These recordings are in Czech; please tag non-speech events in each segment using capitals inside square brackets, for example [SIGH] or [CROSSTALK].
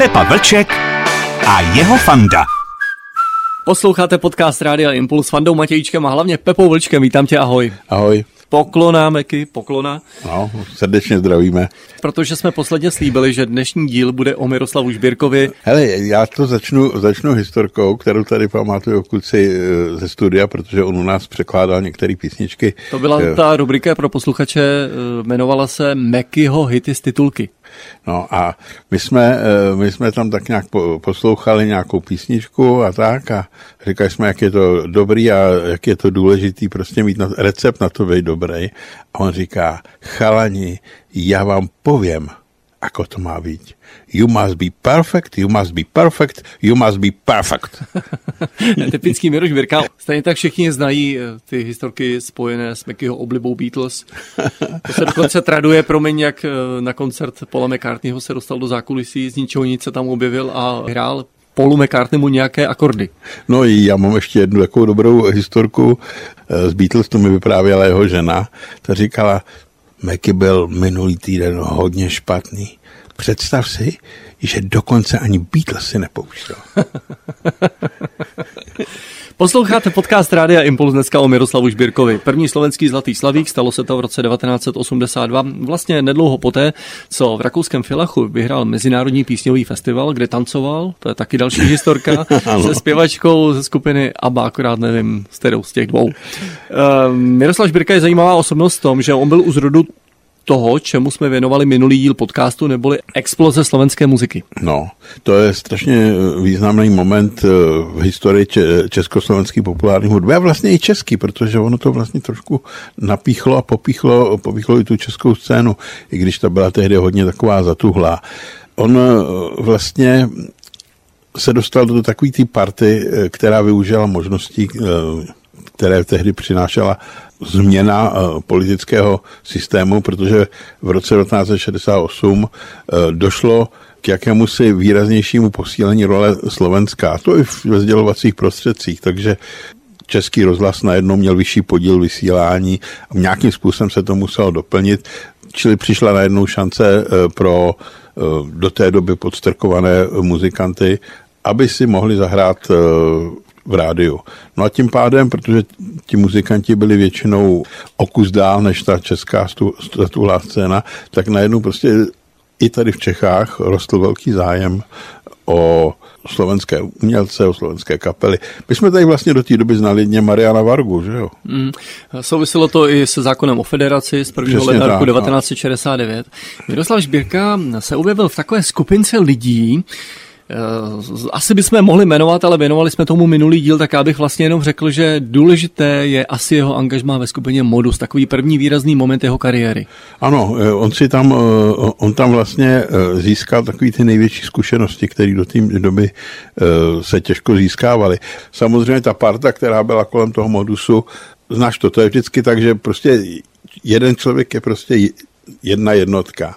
Pepa Vlček a jeho fanda. Posloucháte podcast Rádia Impuls s Fandou Matějíčkem a hlavně Pepou Vlčkem. Vítám tě, ahoj. Ahoj. Poklona, Meky, poklona. No, srdečně zdravíme. Protože jsme posledně slíbili, že dnešní díl bude o Miroslavu Žbírkovi. Hele, já to začnu, začnu historkou, kterou tady pamatuju kluci eh, ze studia, protože on u nás překládal některé písničky. To byla Eh, ta rubrika pro posluchače, eh, jmenovala se Mekyho hity z titulky. No a my jsme, eh, my jsme tam tak nějak po- poslouchali nějakou písničku a tak a říkali jsme, jak je to dobrý a jak je to důležitý prostě mít na, recept na to být dobrý. A on říká, chalani, já vám povím, ako to má být. You must be perfect, you must be perfect, you must be perfect. [LAUGHS] Typický Miro Žbírka. Stejně tak všichni znají eh, ty historky spojené s Mekyho oblibou Beatles. To se dokonce traduje, promiň, jak eh, na koncert Paula McCartneyho se dostal do zákulisí, z ničeho nic se tam objevil a hrál Paulu McCartneymu nějaké akordy. No i já mám ještě jednu takovou dobrou historku eh, z Beatles, to mi vyprávěla jeho žena. Ta říkala, Meky byl minulý týden hodně špatný. Představ si, že dokonce ani Beatles si nepouštěl. [LAUGHS] Posloucháte podcast Rádia Impuls dneska o Miroslavu Žbírkovi. První slovenský zlatý slavík, stalo se to v roce 1982, vlastně nedlouho poté, co v rakouském Filachu vyhrál Mezinárodní písňový festival, kde tancoval, to je taky další historka, [LAUGHS] se zpěvačkou ze skupiny ABBA, akorát nevím, s kterou z těch dvou. Uh, Miroslav Žbírka je zajímavá osobnost v tom, že on byl u zrodu toho, čemu jsme věnovali minulý díl podcastu, neboli exploze slovenské muziky. No, to je strašně významný moment eh, v historii če- československé populární hudby a vlastně i český, protože ono to vlastně trošku napíchlo a popíchlo, popíchlo i tu českou scénu, i když ta byla tehdy hodně taková zatuhlá. On eh, vlastně se dostal do takové té party, eh, která využila možností, eh, které tehdy přinášela změna eh, politického systému, protože v roce 1968 eh, došlo k jakémusi výraznějšímu posílení role Slovenska, a to i ve sdělovacích prostředcích, takže Český rozhlas najednou měl vyšší podíl vysílání a nějakým způsobem se to muselo doplnit, čili přišla najednou šance eh, pro do té doby podstrkované muzikanty, aby si mohli zahrát v rádiu. No a tím pádem, protože ti muzikanti byli většinou o kus dál než ta česká statuhlá scéna, tak najednou prostě i tady v Čechách rostl velký zájem o slovenské umělce, o slovenské kapely. My jsme tady vlastně do té doby znali jedně Mariana Vargu, že jo? Mm. Souviselo to i se zákonem o federaci z 1. Přesně ledna roku no. 1969. Miroslav Žbírka se objevil v takové skupince lidí, asi bychom mohli jmenovat, ale věnovali jsme tomu minulý díl, tak já bych vlastně jenom řekl, že důležité je asi jeho angažmá ve skupině Modus, takový první výrazný moment jeho kariéry. Ano, eh, on si tam, eh, on tam vlastně eh, získal takový ty největší zkušenosti, které do té doby eh, se těžko získávaly. Samozřejmě ta parta, která byla kolem toho modusu, znáš to, to je vždycky tak, že prostě jeden člověk je prostě jedna jednotka.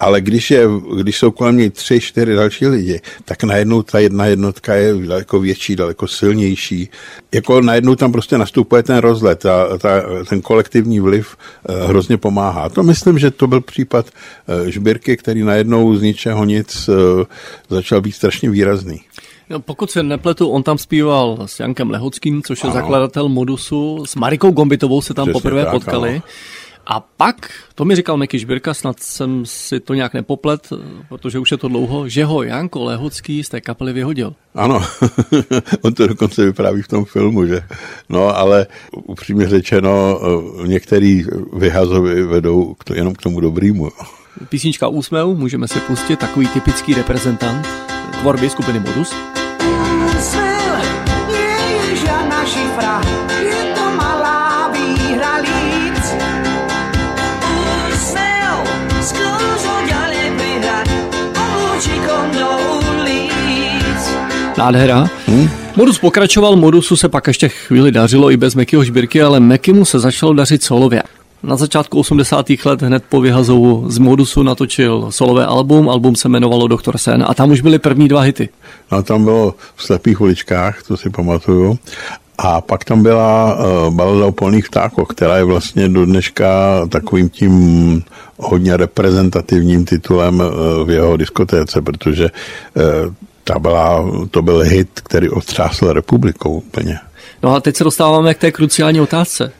Ale když, je, když jsou kolem něj tři, čtyři další lidi, tak najednou ta jedna jednotka je daleko větší, daleko silnější. Jako najednou tam prostě nastupuje ten rozlet a ta, ten kolektivní vliv eh, hrozně pomáhá. To myslím, že to byl případ eh, Žbírky, který najednou z ničeho nic eh, začal být strašně výrazný. No, pokud se nepletu, on tam zpíval s Jankem Lehockým, což je Ano. zakladatel Modusu, s Marikou Gombitovou se tam Přesně poprvé tak, potkali. ano. A pak, to mi říkal Meky Žbírka, snad jsem si to nějak nepoplet, protože už je to dlouho, že ho Janko Lehocký z té kapely vyhodil. Ano, [LAUGHS] on to dokonce vypráví v tom filmu, že? No, ale upřímně řečeno, některý vyhazovi vedou k to, jenom k tomu dobrýmu. Písnička Úsměv, můžeme si pustit, takový typický reprezentant tvorby skupiny Modus. Nádhera. Hmm? Modus pokračoval, Modusu se pak ještě chvíli dařilo i bez Mekyho Žbírky, ale Meky mu se začalo dařit solově. Na začátku 80. let hned po vyhazovu z Modusu natočil solové album, album se jmenovalo Doktor Sen a tam už byly první dva hity. No a tam bylo v slepých uličkách, to si pamatuju. A pak tam byla uh, balada o polných vtákoch, která je vlastně do dneška takovým tím hodně reprezentativním titulem uh, v jeho diskotéce, protože uh, ta byla, to byl hit, který otřásl republikou úplně. No a teď se dostáváme k té kruciální otázce.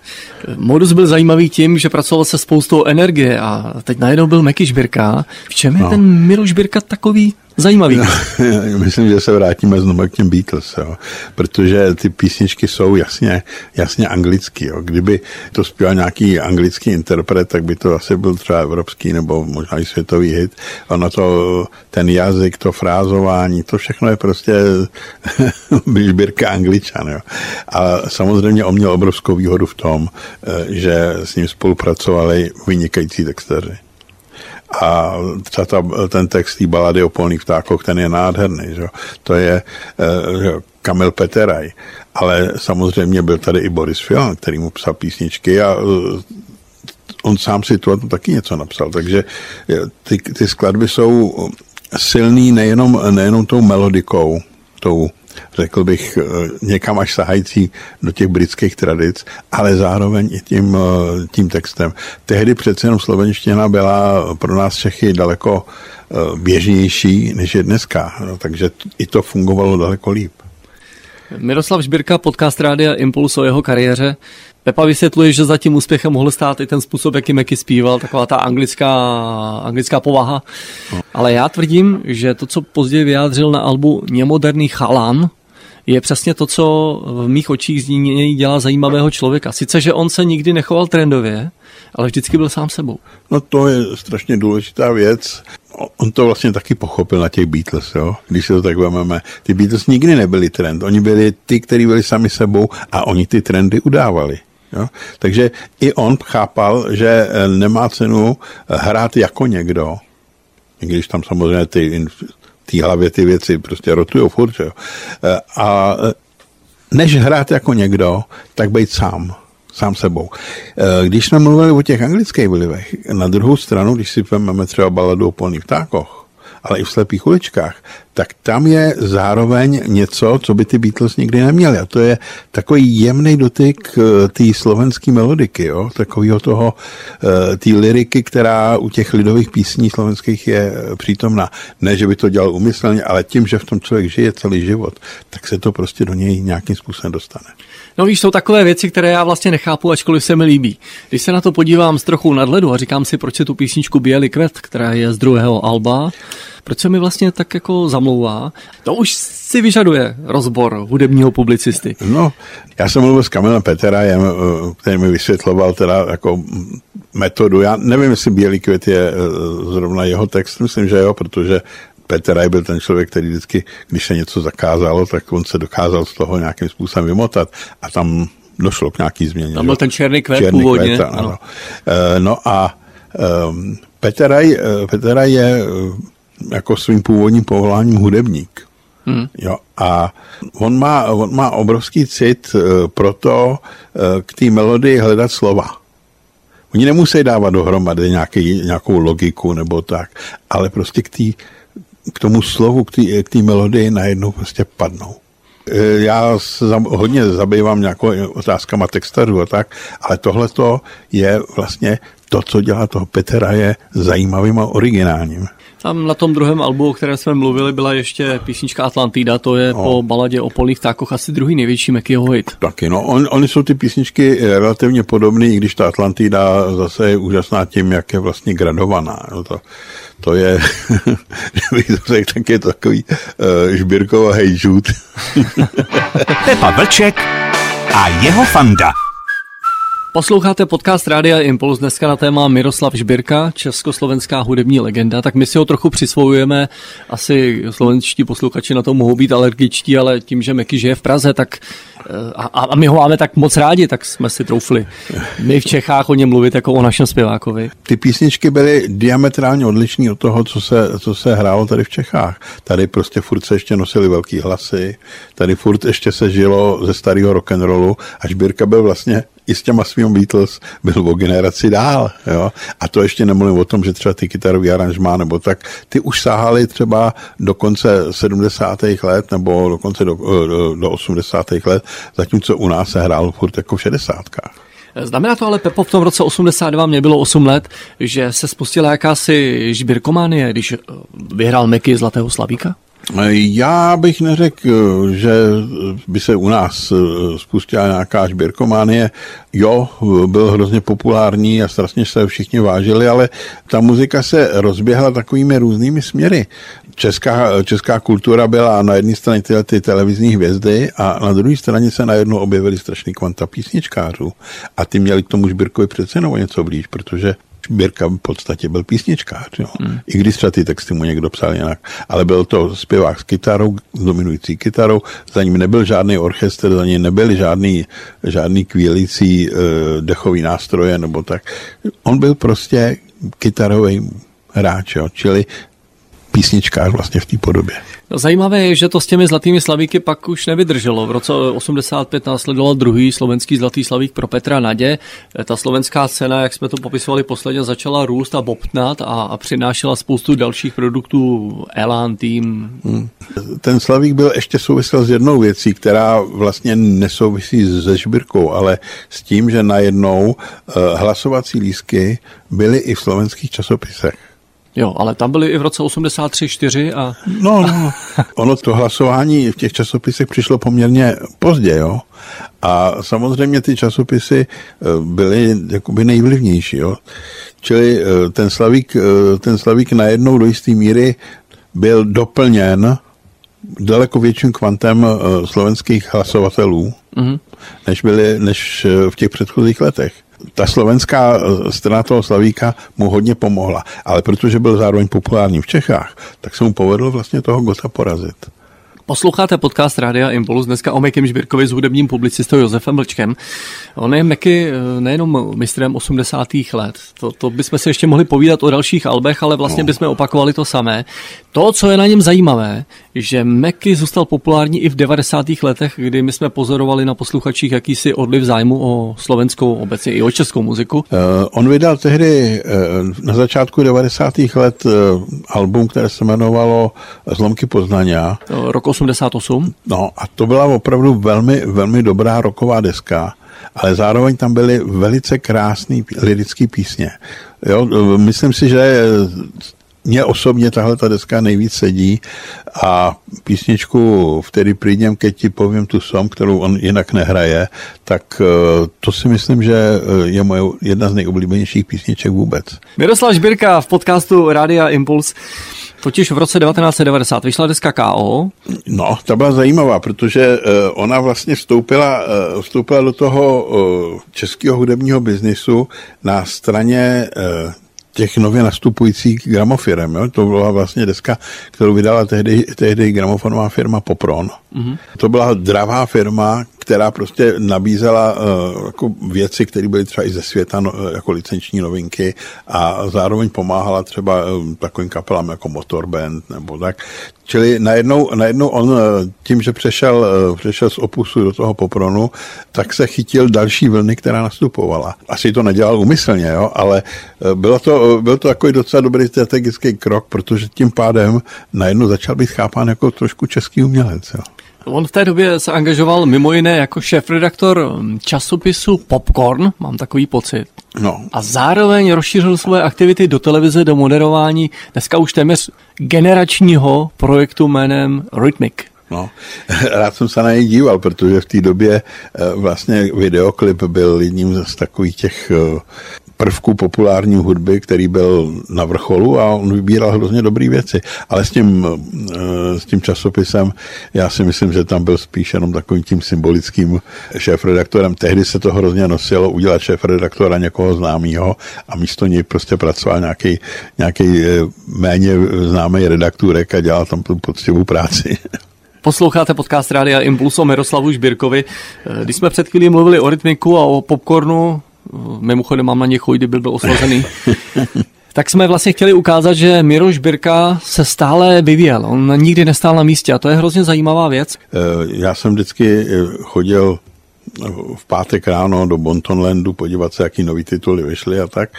Modus byl zajímavý tím, že pracoval se spoustou energie a teď najednou byl Meky Žbirka. V čem je No. ten Miro Žbirka takový zajímavý? [LAUGHS] Myslím, že se vrátíme znovu k těm Beatles, jo. protože ty písničky jsou jasně, jasně anglicky. Jo. Kdyby to zpíval nějaký anglický interpret, tak by to asi byl třeba evropský nebo možná i světový hit. Ono to, ten jazyk, to frázování, to všechno je prostě [LAUGHS] sbírka angličan. Jo. A samozřejmě on měl obrovskou výhodu v tom, eh, že s ním spolupracovali vynikající texteři. A třeba ta, ten text té balady o polných vtákoch, ten je nádherný. Že? To je eh, že Kamil Peteraj. Ale samozřejmě byl tady i Boris Filan, který mu psal písničky a eh, on sám si to taky něco napsal. Takže eh, ty, ty skladby jsou silný nejenom, nejenom tou melodikou, tou řekl bych, eh, někam až sahající do těch britských tradic, ale zároveň i tím, eh, tím textem. Tehdy přece jenom slovenština byla pro nás Čechy daleko eh, běžnější, než je dneska, no, takže i to fungovalo daleko líp. Miroslav Žbirka, podcast Rádia Impuls o jeho kariéře. Pepa vysvětluje, že za tím úspěchem mohl stát i ten způsob, jaký Meky zpíval, taková ta anglická, anglická povaha. Ale já tvrdím, že to, co později vyjádřil na albu Němoderný chalan, je přesně to, co v mých očích z něj dělá zajímavého člověka. Sice, že on se nikdy nechoval trendově, ale vždycky byl sám sebou. No to je strašně důležitá věc. On to vlastně taky pochopil na těch Beatles, jo? když se to tak vezmeme. Ty Beatles nikdy nebyli trend, oni byli ty, kteří byli sami sebou a oni ty trendy udávali. Jo? Takže i on chápal, že eh, nemá cenu eh, hrát jako někdo, i když tam samozřejmě ty, ty hlavě ty věci prostě rotujou furt, jo? Eh, A než hrát jako někdo, tak být sám sám sebou. Eh, Když jsme mluvili o těch anglických vlivech, na druhou stranu, když si vezmeme třeba baladu o polných ptákoch, ale i v slepých uličkách, tak tam je zároveň něco, co by ty Beatles nikdy neměli. A to je takový jemný dotyk eh, té slovenské melodiky, jo? takového toho, eh, té liriky, která u těch lidových písní slovenských je eh, přítomná. Ne, že by to dělal umyslně, ale tím, že v tom člověk žije celý život, tak se to prostě do něj nějakým způsobem dostane. No víš, jsou takové věci, které já vlastně nechápu, ačkoliv se mi líbí. Když se na to podívám s trochou nadhledu a říkám si, proč je tu písničku Bělý kvet, která je z druhého alba, proč se mi vlastně tak jako zamlouvá, to už si vyžaduje rozbor hudebního publicisty. No, já jsem mluvil s Kamilem Peterajem, eh, který mi vysvětloval teda jako metodu. Já nevím, jestli Bílý květ je eh, zrovna jeho text, myslím, že jo, protože Peteraj byl ten člověk, který vždycky, když se něco zakázalo, tak on se dokázal z toho nějakým způsobem vymotat a tam došlo k nějaký změně. Tam byl ten černý kvet původně, Kvet, ano. ano. Eh, No a um, Peteraj, eh, Peteraj je eh, jako svým původním povoláním hudebník. Hmm. Jo, a on má, on má obrovský cit uh, pro to uh, k té melodii hledat slova. Oni nemusí dávat dohromady nějaký, nějakou logiku nebo tak, ale prostě k, tý, k tomu slovu, k té k tý melodii najednou prostě padnou. Eh, Já se za- hodně zabývám nějakou otázkama textařů a tak, ale tohle je vlastně to, co dělá toho Petra je zajímavým a originálním. Tam na tom druhém albu, o kterém jsme mluvili, byla ještě písnička Atlantida, to je No. po baladě o polných ptákoch asi druhý největší Mekyho hit. Taky, no. On, oni jsou ty písničky eh, relativně podobné, i když ta Atlantida zase je úžasná tím, jak je vlastně gradovaná. No to, to je, [LAUGHS] kdybych to řekl, tak je to takový uh, žbírkova hej Jude. Pepa Vlček a jeho fanda. Posloucháte podcast Rádia Impuls dneska na téma Miroslav Žbirka, československá hudební legenda, tak my si ho trochu přisvojujeme, asi slovenští posluchači na to mohou být alergičtí, ale tím, že Meky žije v Praze, tak eh, a, a my ho máme tak moc rádi, tak jsme si troufli my v Čechách o něm mluvit jako o našem zpěvákovi. Ty písničky byly diametrálně odlišné od toho, co se, co se hrálo tady v Čechách. Tady prostě furt se ještě nosily velký hlasy, tady furt ještě se žilo ze starého rock'n'rollu a Žbírka byl vlastně i s těma svým Beatles byl o generaci dál. Jo? A to ještě nemluvím o tom, že třeba ty kytarový aranžmá nebo tak, ty už sáhaly třeba do konce 70. let nebo dokonce do, do, do 80. let, zatímco u nás se hrál furt jako v 60. Znamená to ale, Pepo, v tom roce 82, mě bylo 8 let, že se spustila jakási žbírkománie, když eh, vyhrál Meky Zlatého Slavíka? Já bych neřekl, že by se u nás eh, spustila nějaká žběrkománie. Jo, byl hrozně populární a strašně se všichni vážili, ale ta muzika se rozběhla takovými různými směry. Česká, česká kultura byla na jedné straně tyhle ty televizní hvězdy a na druhé straně se najednou objevily strašný kvanta písničkářů a ty měli k tomu Žbírkovi přece jenom něco blíž, protože Běrka v podstatě byl písničkář, jo. Hmm. I když třeba ty texty mu někdo psal jinak. Ale byl to zpěvák s kytarou, s dominující kytarou, za ním nebyl žádný orchestr, za ním nebyly žádný, žádný kvílící uh, dechový nástroje nebo tak. On byl prostě kytarový hráč, jo. čili písničkář vlastně v té podobě. No, zajímavé je, že to s těmi zlatými slavíky pak už nevydrželo. V roce 85 následoval druhý slovenský zlatý slavík pro Petra Nadě. Ta slovenská scéna, jak jsme to popisovali posledně, začala růst a bobtnat a, a přinášela spoustu dalších produktů Elan Team. Hmm. Ten slavík byl ještě souvisel s jednou věcí, která vlastně nesouvisí se žbírkou, ale s tím, že najednou uh, hlasovací lísky byly i v slovenských časopisech. Jo, ale tam byly i v roce 83-4 a... No, no, ono to hlasování v těch časopisech přišlo poměrně pozdě, jo. A samozřejmě ty časopisy eh, byly jakoby nejvlivnější, jo. Čili eh, ten Slavík, eh, ten Slavík najednou do jisté míry byl doplněn daleko větším kvantem slovenských hlasovatelů, mm-hmm. než, byly, než v těch předchozích letech ta slovenská eh, strana toho Slavíka mu hodně pomohla. Ale protože byl zároveň populární v Čechách, tak se mu povedlo vlastně toho Gota porazit. Posloucháte podcast Rádia Impuls dneska o Mekim Žbírkovi s hudebním publicistou Josefem Vlčkem. On je Meky eh, nejenom mistrem 80. let. To, to bychom si ještě mohli povídat o dalších albech, ale vlastně no. bychom opakovali to samé. To, co je na něm zajímavé, že Meky zůstal populární i v 90. letech, kdy my jsme pozorovali na posluchačích jakýsi odliv zájmu o slovenskou, obecně i o českou muziku. Uh, on vydal tehdy uh, na začátku 90. let uh, album, které se jmenovalo Zlomky Poznania. Rok 88. No a to byla opravdu velmi, velmi dobrá roková deska ale zároveň tam byly velice krásné lirické písně. Jo, myslím si, že mně osobně tahle ta deska nejvíc sedí a písničku Vtedy přijdem, keď ti povím tu som, kterou on jinak nehraje, tak eh, to si myslím, že eh, je moje jedna z nejoblíbenějších písniček vůbec. Miroslav Žbirka v podcastu Rádia Impuls. Totiž v roce 1990 vyšla deska KO. No, ta byla zajímavá, protože uh, ona vlastně vstoupila, vstoupila do toho českého hudebního biznisu na straně těch nově nastupujících gramofirem. Jo? To byla vlastně deska, kterou vydala tehdy, tehdy gramofonová firma Popron. Mm-hmm. To byla dravá firma, která prostě nabízela uh, jako věci, které byly třeba i ze světa no, jako licenční novinky a zároveň pomáhala třeba uh, takovým kapelám jako Motorband nebo tak. Čili najednou, najednou on tím, že přešel, přešel z opusu do toho popronu, tak se chytil další vlny, která nastupovala. Asi to nedělal umyslně, jo, ale bylo to, byl to takový docela dobrý strategický krok, protože tím pádem najednou začal být chápán jako trošku český umělec. Jo. On v té době se angažoval mimo jiné jako šéf-redaktor časopisu Popcorn, mám takový pocit. No. A zároveň rozšířil svoje aktivity do televize, do moderování dneska už téměř generačního projektu jménem Rhythmic. No, [LAUGHS] rád jsem se na něj díval, protože v té době eh, vlastně videoklip byl jedním z takových těch prvků populární hudby, který byl na vrcholu a on vybíral hrozně dobré věci. Ale s tím, eh, s tím časopisem já si myslím, že tam byl spíš jenom takovým tím symbolickým šéf-redaktorem. Tehdy se to hrozně nosilo udělat šéf-redaktora někoho známého a místo něj prostě pracoval nějaký, nějaký eh, méně známý redaktorek a dělal tam tu poctivou práci. [LAUGHS] Posloucháte podcast Rádia Impuls o Miroslavu Žbírkovi. Eh, když jsme před chvílí mluvili o rytmiku a o popcornu, mimochodem mám na ně chuť, kdyby byl oslazený. [LAUGHS] tak jsme vlastně chtěli ukázat, že Miroš Birka se stále vyvíjel. On nikdy nestál na místě a to je hrozně zajímavá věc. Eh, já jsem vždycky eh, chodil v pátek ráno do Bontonlandu podívat se, jaký nový tituly vyšly a tak.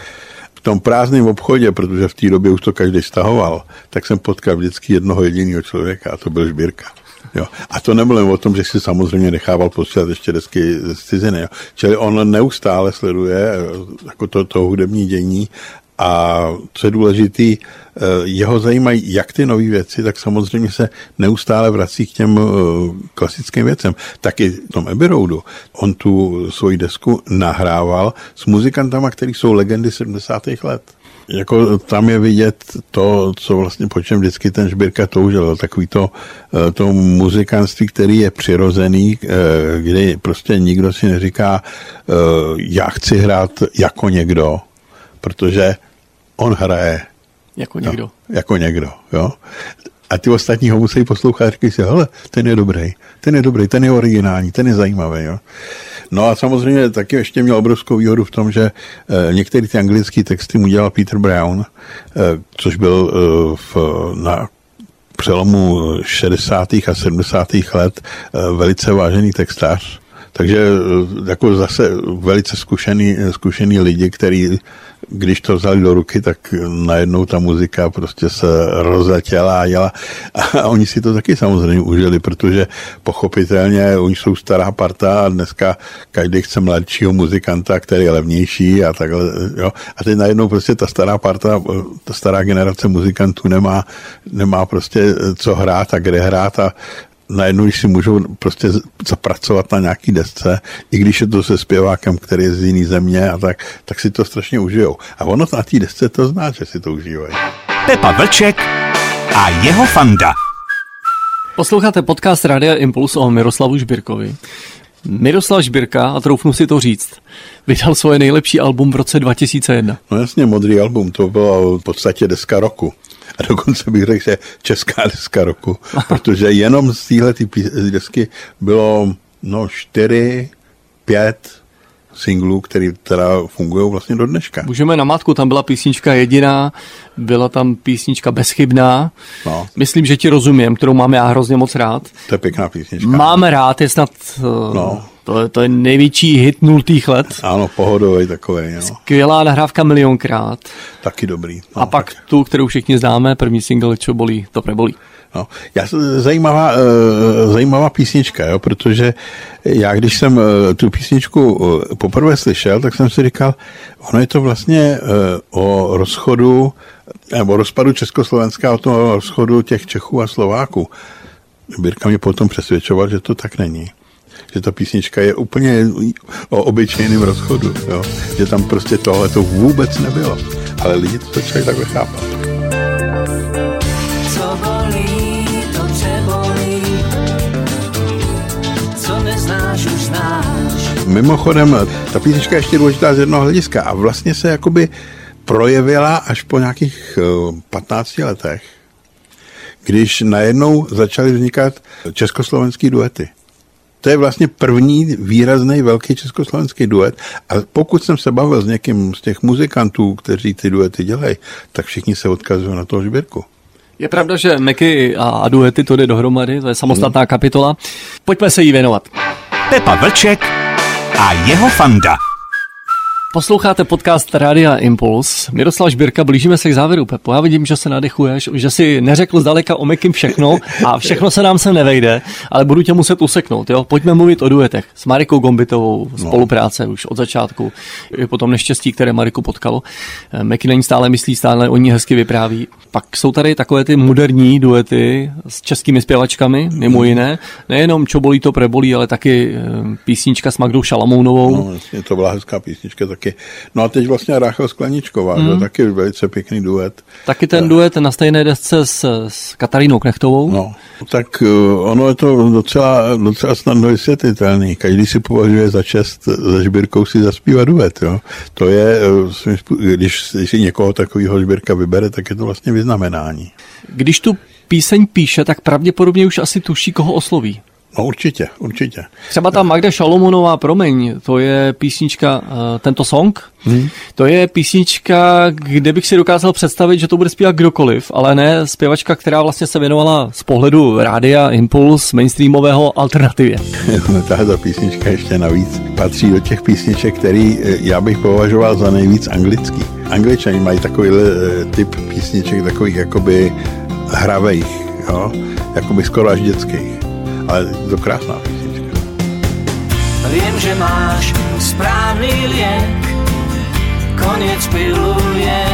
V tom prázdném obchodě, protože v té době už to každý stahoval, tak jsem potkal vždycky jednoho jediného člověka a to byl Žbírka. Jo. A to nebylo o tom, že si samozřejmě nechával posílat ještě desky z ciziny. Jo. Čili on neustále sleduje eh, jako to, to hudební dění a co je důležitý, eh, jeho zajímají jak ty nové věci, tak samozřejmě se neustále vrací k těm eh, klasickým věcem. Taky tom Abbey Roadu on tu svoji desku nahrával s muzikantama, který jsou legendy 70. let. Jako tam je vidět to, co vlastně po čem vždycky ten Žbírka toužil, takový to, eh, to muzikantství, který je přirozený, kdy prostě nikdo si neříká, já chci hrát jako někdo, protože on hraje. Jako někdo. Jo, jako někdo, jo. A ty ostatní ho musí poslouchat a říkají si, hele, ten je dobrý, ten je dobrý, ten je originální, ten je zajímavý, jo. No a samozřejmě taky ještě měl obrovskou výhodu v tom, že e, některé ty anglické texty mu dělal Peter Brown, e, což byl e, v, na přelomu 60. a 70. let velice vážený textář. Takže jako zase velice zkušený, zkušený lidi, který když to vzali do ruky, tak najednou ta muzika prostě se rozletěla a jela. A oni si to taky samozřejmě užili, protože pochopitelně oni jsou stará parta a dneska každý chce mladšího muzikanta, který je levnější a takhle. Jo. A teď najednou prostě ta stará parta, ta stará generace muzikantů nemá, nemá prostě co hrát a kde hrát a najednou, když si můžou prostě zapracovat na nějaký desce, i když je to se zpěvákem, který je z jiný země a tak, tak si to strašně užijou. A ono na té desce to zná, že si to užívají. Pepa Vlček a jeho fanda. Posloucháte podcast Rádia Impuls o Miroslavu Žbirkovi. Miroslav Žbirka, a troufnu si to říct, vydal svoje nejlepší album v roce 2001. No jasně, modrý album, to bylo v podstatě deska roku. A dokonce bych řekl, že česká deska roku, [LAUGHS] protože jenom z téhle desky bylo no čtyři, pět singlů, které teda fungují vlastně do dneška. Můžeme na matku, tam byla písnička jediná, byla tam písnička bezchybná. No. Myslím, že ti rozumím, kterou mám já hrozně moc rád. To je pěkná písnička. Máme rád, je snad No. To, je, to je největší hit nultých let. Ano, pohodový takový, no. Skvělá nahrávka milionkrát. Taky dobrý. No, A pak tu, kterou všichni známe, první single, čo bolí, to nebolí. No, já, zajímavá, uh, zajímavá písnička, jo, protože já, když jsem uh, tu písničku uh, poprvé slyšel, tak jsem si říkal, ono je to vlastně uh, o rozchodu, nebo rozpadu Československa, o tom rozchodu těch Čechů a Slováků. Birka mě potom přesvědčoval, že to tak není že ta písnička je úplně o obyčejném rozchodu, jo? že tam prostě tohle to vůbec nebylo. Ale lidi to začali takhle chápat. Co bolí, to přebolí. Co neznáš, už znáš. Mimochodem, ta písnička je ještě důležitá z jednoho hlediska a vlastně se jakoby projevila až po nějakých eh, 15 letech, když najednou začaly vznikat československý duety. To je vlastně první výrazný velký československý duet. A pokud jsem se bavil s někým z těch muzikantů, kteří ty duety dělají, tak všichni se odkazují na toho žbírku. Je pravda, že Meky a, duety to jde dohromady, to je samostatná kapitola. Pojďme se jí věnovat. Pepa Vlček a jeho fanda. Posloucháte podcast Rádia Impuls. Miroslav Žbírka, blížíme se k závěru, Pepo. Já vidím, že se nadechuješ, že si neřekl zdaleka o Mekim všechno a všechno se nám se nevejde, ale budu tě muset useknout. Jo? Pojďme mluvit o duetech s Marikou Gombitovou, spolupráce už od začátku, i po tom neštěstí, které Mariku potkalo. Eh, Meky není stále myslí, stále o ní hezky vypráví. Pak jsou tady takové ty moderní duety s českými zpěvačkami, mimo jiné. Nejenom Čo bolí to prebolí, ale taky eh, písnička s Magdou Šalamounovou. No, jasně, to byla hezká písnička taky. No a teď vlastně Ráchel Skleničková, mm. taky velice pěkný duet. Taky ten duet na stejné desce s, s Katarínou Knechtovou. No, tak uh, ono je to docela, docela snadno vysvětlitelný. Každý si považuje za čest za žbírkou si zaspívat duet. Jo. To je, když si někoho takového žbírka vybere, tak je to vlastně vyznamenání. Když tu píseň píše, tak pravděpodobně už asi tuší, koho osloví. No určitě, určitě. Třeba ta Magda Šalomonová, promiň, to je písnička, uh, tento song, hmm. to je písnička, kde bych si dokázal představit, že to bude zpívat kdokoliv, ale ne zpěvačka, která vlastně se věnovala z pohledu rádia Impuls mainstreamového alternativě. [LAUGHS] Tahle písnička ještě navíc patří do těch písniček, který eh, já bych považoval za nejvíc anglický. Angličani mají takový eh, typ písniček, takových jakoby hravejch, jo? jakoby skoro až dětských ale je to krásná písnička. Vím, že máš správný liek, konec piluje.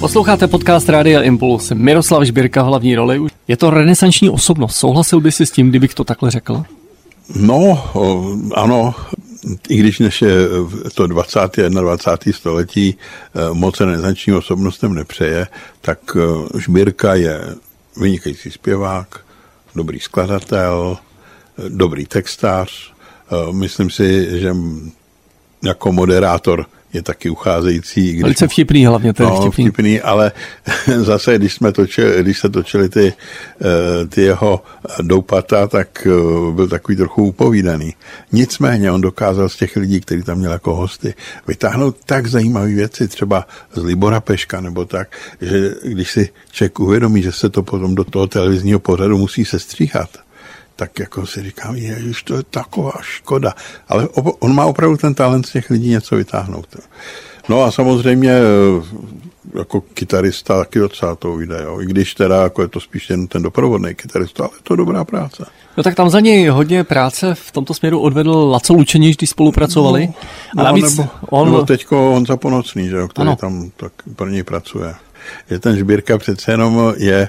Posloucháte podcast Rádia Impuls. Miroslav Žbírka v hlavní roli. Je to renesanční osobnost. Souhlasil by si s tím, kdybych to takhle řekl? No, ano, i když než je to 20. 21. století eh, moc renesanční osobnostem nepřeje, tak eh, Žbírka je vynikající zpěvák, dobrý skladatel, dobrý textář. Eh, myslím si, že jako moderátor je taky ucházející. Když Velice vtipný hlavně, to je no, vtipný. vtipný. ale [LAUGHS] zase, když, jsme točili, když se točili ty, eh, ty jeho doupata, tak eh, byl takový trochu upovídaný. Nicméně on dokázal z těch lidí, který tam měl jako hosty, vytáhnout tak zajímavé věci, třeba z Libora Peška nebo tak, že když si člověk uvědomí, že se to potom do toho televizního pořadu musí sestříhat, tak jako si říkám, ježiš, to je taková škoda. Ale on má opravdu ten talent z těch lidí něco vytáhnout. No a samozřejmě eh, jako kytarista taky docela to vyjde, jo. I když teda jako je to spíš jen ten doprovodný kytarista, ale je to dobrá práce. No tak tam za něj hodně práce v tomto směru odvedl Laco Lučeniš, když spolupracovali. No, a no, navíc nebo, on... nebo teďko on za Ponocný, že jo, který ano. tam tak pro něj pracuje. Že ten Žbírka přece jenom je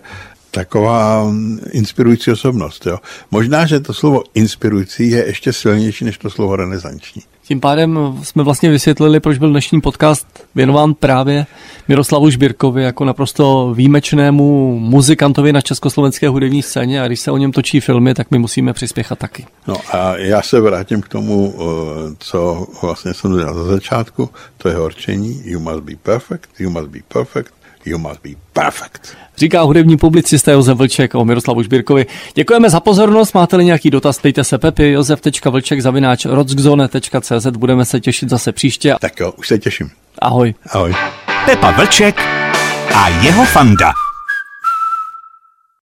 taková inspirující osobnost. Jo. Možná, že to slovo inspirující je ještě silnější než to slovo renesanční. Tím pádem jsme vlastně vysvětlili, proč byl dnešní podcast věnován právě Miroslavu Žbírkovi jako naprosto výjimečnému muzikantovi na československé hudební scéně a když se o něm točí filmy, tak my musíme přispěchat taky. No a já se vrátím k tomu, eh, co vlastně jsem dělal za začátku, to je horčení You must be perfect, you must be perfect, you must be perfect. Říká hudební publicista Josef Vlček o Miroslavu Žbírkovi. Děkujeme za pozornost. Máte-li nějaký dotaz, ptejte se Pepi, josef.vlček zavináč rockzone.cz. Budeme se těšit zase příště. Tak jo, už se těším. Ahoj. Ahoj. Pepa Vlček a jeho fanda.